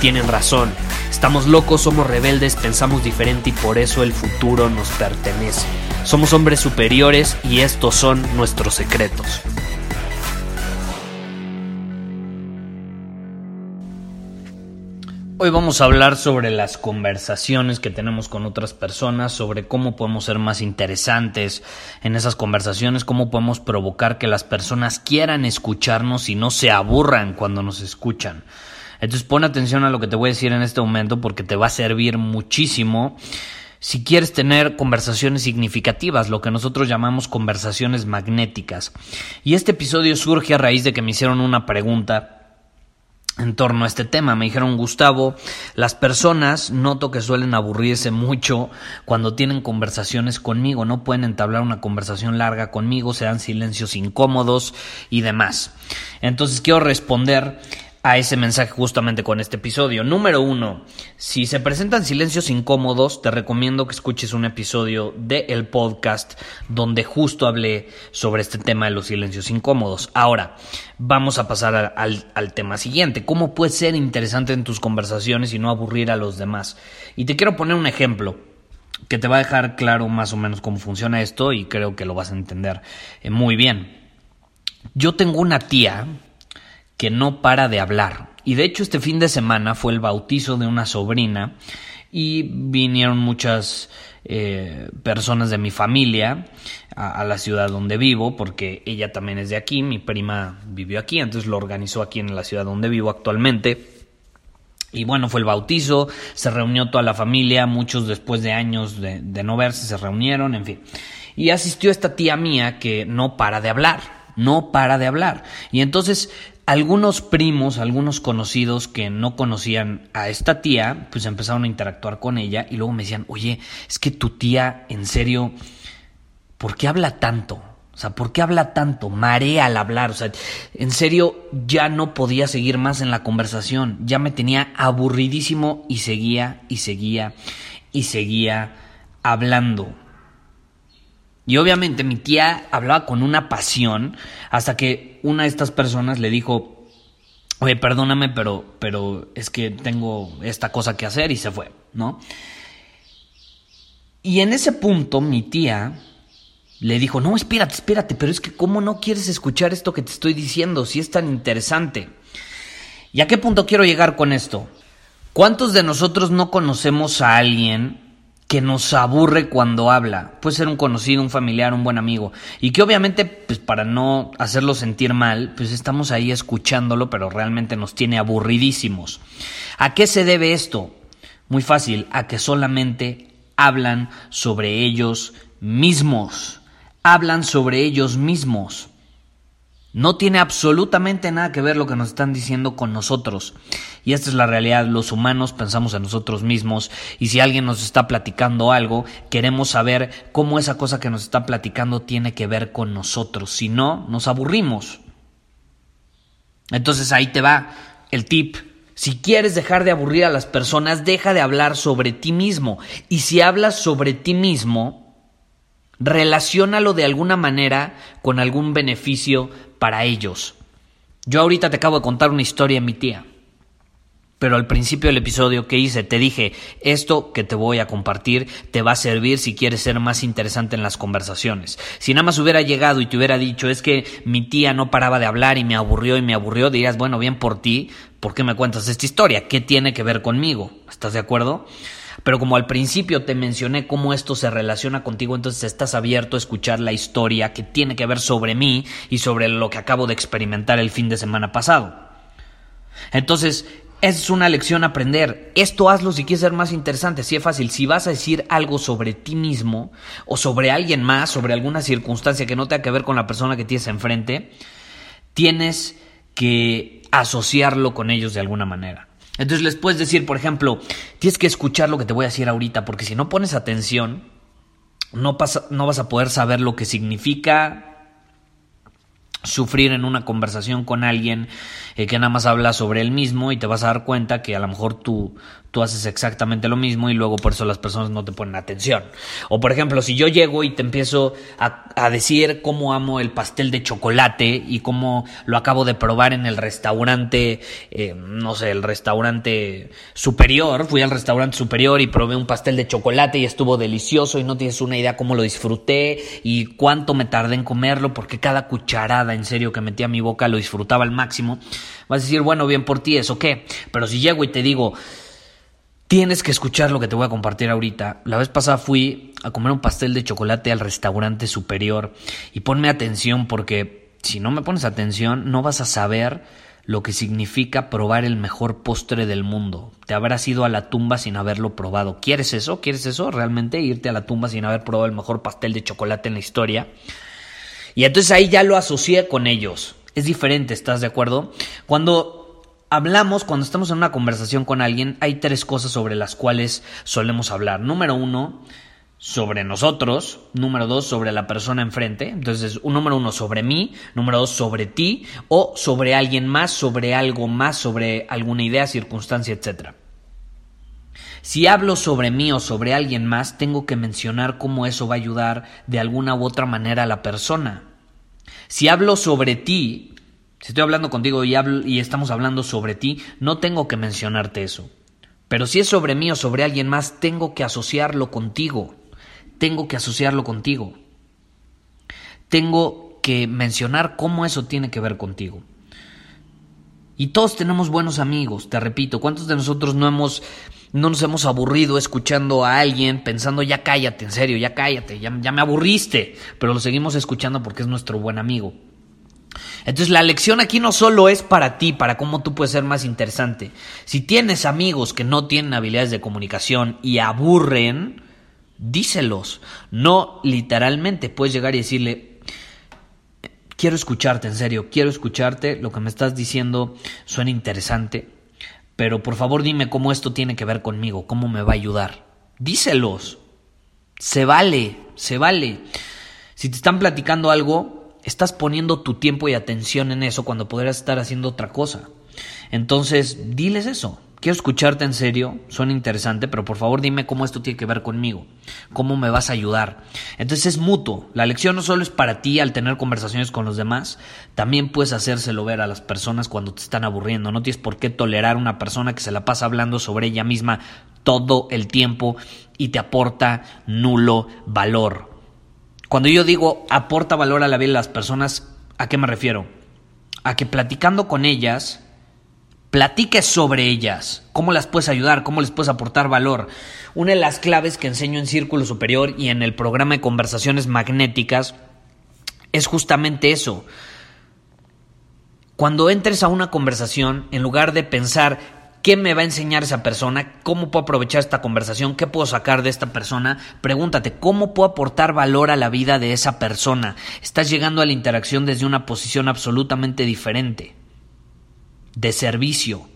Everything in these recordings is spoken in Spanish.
tienen razón. Estamos locos, somos rebeldes, pensamos diferente y por eso el futuro nos pertenece. Somos hombres superiores y estos son nuestros secretos. Hoy vamos a hablar sobre las conversaciones que tenemos con otras personas, sobre cómo podemos ser más interesantes en esas conversaciones, cómo podemos provocar que las personas quieran escucharnos y no se aburran cuando nos escuchan. Entonces pon atención a lo que te voy a decir en este momento porque te va a servir muchísimo si quieres tener conversaciones significativas, lo que nosotros llamamos conversaciones magnéticas. Y este episodio surge a raíz de que me hicieron una pregunta en torno a este tema. Me dijeron, Gustavo, las personas noto que suelen aburrirse mucho cuando tienen conversaciones conmigo, no pueden entablar una conversación larga conmigo, se dan silencios incómodos y demás. Entonces quiero responder a ese mensaje justamente con este episodio. Número uno, si se presentan silencios incómodos, te recomiendo que escuches un episodio del el podcast donde justo hablé sobre este tema de los silencios incómodos. Ahora, vamos a pasar al, al tema siguiente. ¿Cómo puedes ser interesante en tus conversaciones y no aburrir a los demás? Y te quiero poner un ejemplo que te va a dejar claro más o menos cómo funciona esto y creo que lo vas a entender eh, muy bien. Yo tengo una tía que no para de hablar. Y de hecho este fin de semana fue el bautizo de una sobrina y vinieron muchas eh, personas de mi familia a, la ciudad donde vivo, porque ella también es de aquí, mi prima vivió aquí, entonces lo organizó aquí en la ciudad donde vivo actualmente. Y bueno, fue el bautizo, se reunió toda la familia, muchos después de años de, de no verse se reunieron, en fin. Y asistió esta tía mía que no para de hablar, no para de hablar. Y entonces algunos primos, algunos conocidos que no conocían a esta tía, pues empezaron a interactuar con ella y luego me decían, oye, es que tu tía, en serio, ¿por qué habla tanto? O sea, ¿por qué habla tanto? Marea al hablar. O sea, en serio, ya no podía seguir más en la conversación. Ya me tenía aburridísimo y seguía y seguía y seguía hablando. Y obviamente mi tía hablaba con una pasión hasta que una de estas personas le dijo, oye, perdóname, pero, pero es que tengo esta cosa que hacer y se fue, ¿no? Y en ese punto mi tía le dijo, no, espérate, espérate, pero es que ¿cómo no quieres escuchar esto que te estoy diciendo si es tan interesante? ¿Y a qué punto quiero llegar con esto? ¿Cuántos de nosotros no conocemos a alguien que nos aburre cuando habla. Puede ser un conocido, un familiar, un buen amigo. Y que obviamente, pues para no hacerlo sentir mal, pues estamos ahí escuchándolo, pero realmente nos tiene aburridísimos. ¿A qué se debe esto? Muy fácil, a que solamente hablan sobre ellos mismos. Hablan sobre ellos mismos. No tiene absolutamente nada que ver lo que nos están diciendo con nosotros. Y esta es la realidad, los humanos pensamos en nosotros mismos y si alguien nos está platicando algo, queremos saber cómo esa cosa que nos está platicando tiene que ver con nosotros. Si no, nos aburrimos. Entonces ahí te va el tip. Si quieres dejar de aburrir a las personas, deja de hablar sobre ti mismo. Y si hablas sobre ti mismo, relaciónalo de alguna manera con algún beneficio para ellos. Yo ahorita te acabo de contar una historia de mi tía. Pero al principio del episodio que hice te dije, esto que te voy a compartir te va a servir si quieres ser más interesante en las conversaciones. Si nada más hubiera llegado y te hubiera dicho, es que mi tía no paraba de hablar y me aburrió y me aburrió, dirías, bueno, bien por ti, ¿por qué me cuentas esta historia? ¿Qué tiene que ver conmigo? ¿Estás de acuerdo? Pero como al principio te mencioné cómo esto se relaciona contigo, entonces estás abierto a escuchar la historia que tiene que ver sobre mí y sobre lo que acabo de experimentar el fin de semana pasado. Entonces, es una lección aprender. Esto hazlo si quieres ser más interesante. Si es fácil. Si vas a decir algo sobre ti mismo o sobre alguien más, sobre alguna circunstancia que no tenga que ver con la persona que tienes enfrente, tienes que asociarlo con ellos de alguna manera. Entonces les puedes decir, por ejemplo, tienes que escuchar lo que te voy a decir ahorita, porque si no pones atención, no, no vas a poder saber lo que significa sufrir en una conversación con alguien eh, que nada más habla sobre él mismo y te vas a dar cuenta que a lo mejor tú, tú haces exactamente lo mismo y luego por eso las personas no te ponen atención. O por ejemplo, si yo llego y te empiezo a, a decir cómo amo el pastel de chocolate y cómo lo acabo de probar en el restaurante, eh, no sé, el restaurante superior, fui al restaurante superior y probé un pastel de chocolate y estuvo delicioso y no tienes una idea cómo lo disfruté y cuánto me tardé en comerlo porque cada cucharada en serio que metía mi boca lo disfrutaba al máximo, vas a decir, bueno, bien por ti, ¿eso qué? Pero si llego y te digo, tienes que escuchar lo que te voy a compartir ahorita. La vez pasada fui a comer un pastel de chocolate al restaurante superior y ponme atención porque si no me pones atención no vas a saber lo que significa probar el mejor postre del mundo. Te habrás ido a la tumba sin haberlo probado. ¿Quieres eso? ¿Quieres eso? ¿Realmente irte a la tumba sin haber probado el mejor pastel de chocolate en la historia? Y entonces ahí ya lo asocié con ellos. Es diferente, ¿estás de acuerdo? Cuando hablamos, cuando estamos en una conversación con alguien, hay tres cosas sobre las cuales solemos hablar. Número uno, sobre nosotros, número dos, sobre la persona enfrente, entonces un número uno sobre mí, número dos sobre ti o sobre alguien más, sobre algo más, sobre alguna idea, circunstancia, etc. Si hablo sobre mí o sobre alguien más, tengo que mencionar cómo eso va a ayudar de alguna u otra manera a la persona. Si hablo sobre ti, si estoy hablando contigo y, hablo, y estamos hablando sobre ti, no tengo que mencionarte eso. Pero si es sobre mí o sobre alguien más, tengo que asociarlo contigo. Tengo que asociarlo contigo. Tengo que mencionar cómo eso tiene que ver contigo. Y todos tenemos buenos amigos, te repito, ¿cuántos de nosotros no hemos no nos hemos aburrido escuchando a alguien pensando ya cállate, en serio, ya cállate, ya, ya me aburriste, pero lo seguimos escuchando porque es nuestro buen amigo. Entonces la lección aquí no solo es para ti, para cómo tú puedes ser más interesante. Si tienes amigos que no tienen habilidades de comunicación y aburren, díselos. No literalmente puedes llegar y decirle, quiero escucharte, en serio, quiero escucharte, lo que me estás diciendo suena interesante pero por favor dime cómo esto tiene que ver conmigo, cómo me va a ayudar. Díselos. Se vale, se vale. Si te están platicando algo, estás poniendo tu tiempo y atención en eso cuando podrías estar haciendo otra cosa. Entonces, diles eso. Quiero escucharte en serio, suena interesante, pero por favor dime cómo esto tiene que ver conmigo, cómo me vas a ayudar. Entonces es mutuo, la lección no solo es para ti al tener conversaciones con los demás, también puedes hacérselo ver a las personas cuando te están aburriendo. No tienes por qué tolerar una persona que se la pasa hablando sobre ella misma todo el tiempo y te aporta nulo valor. Cuando yo digo aporta valor a la vida de las personas, ¿a qué me refiero? A que platicando con ellas, platiques sobre ellas, cómo las puedes ayudar, cómo les puedes aportar valor. Una de las claves que enseño en Círculo Superior y en el programa de conversaciones magnéticas es justamente eso. Cuando entres a una conversación, en lugar de pensar qué me va a enseñar esa persona, cómo puedo aprovechar esta conversación, qué puedo sacar de esta persona, pregúntate cómo puedo aportar valor a la vida de esa persona. Estás llegando a la interacción desde una posición absolutamente diferente de servicio,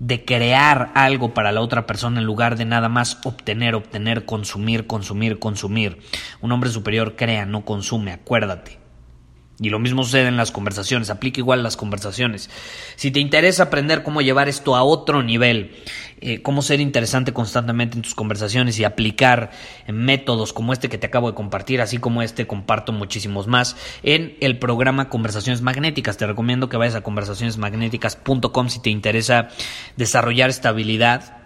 de crear algo para la otra persona en lugar de nada más obtener, obtener, consumir, consumir, consumir. Un hombre superior crea, no consume, acuérdate. Y lo mismo sucede en las conversaciones, aplica igual las conversaciones. Si te interesa aprender cómo llevar esto a otro nivel, eh, cómo ser interesante constantemente en tus conversaciones y aplicar métodos como este que te acabo de compartir, así como este, comparto muchísimos más en el programa Conversaciones Magnéticas. Te recomiendo que vayas a conversacionesmagnéticas.com si te interesa desarrollar esta habilidad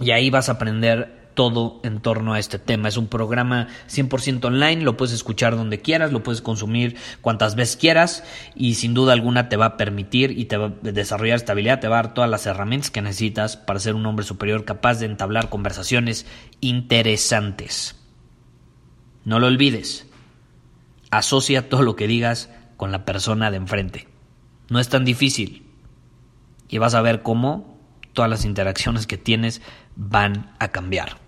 y ahí vas a aprender todo en torno a este tema. Es un programa 100% online, lo puedes escuchar donde quieras, lo puedes consumir cuantas veces quieras y sin duda alguna te va a permitir y te va a desarrollar estabilidad, te va a dar todas las herramientas que necesitas para ser un hombre superior capaz de entablar conversaciones interesantes. No lo olvides. Asocia todo lo que digas con la persona de enfrente. No es tan difícil. y vas a ver cómo todas las interacciones que tienes van a cambiar.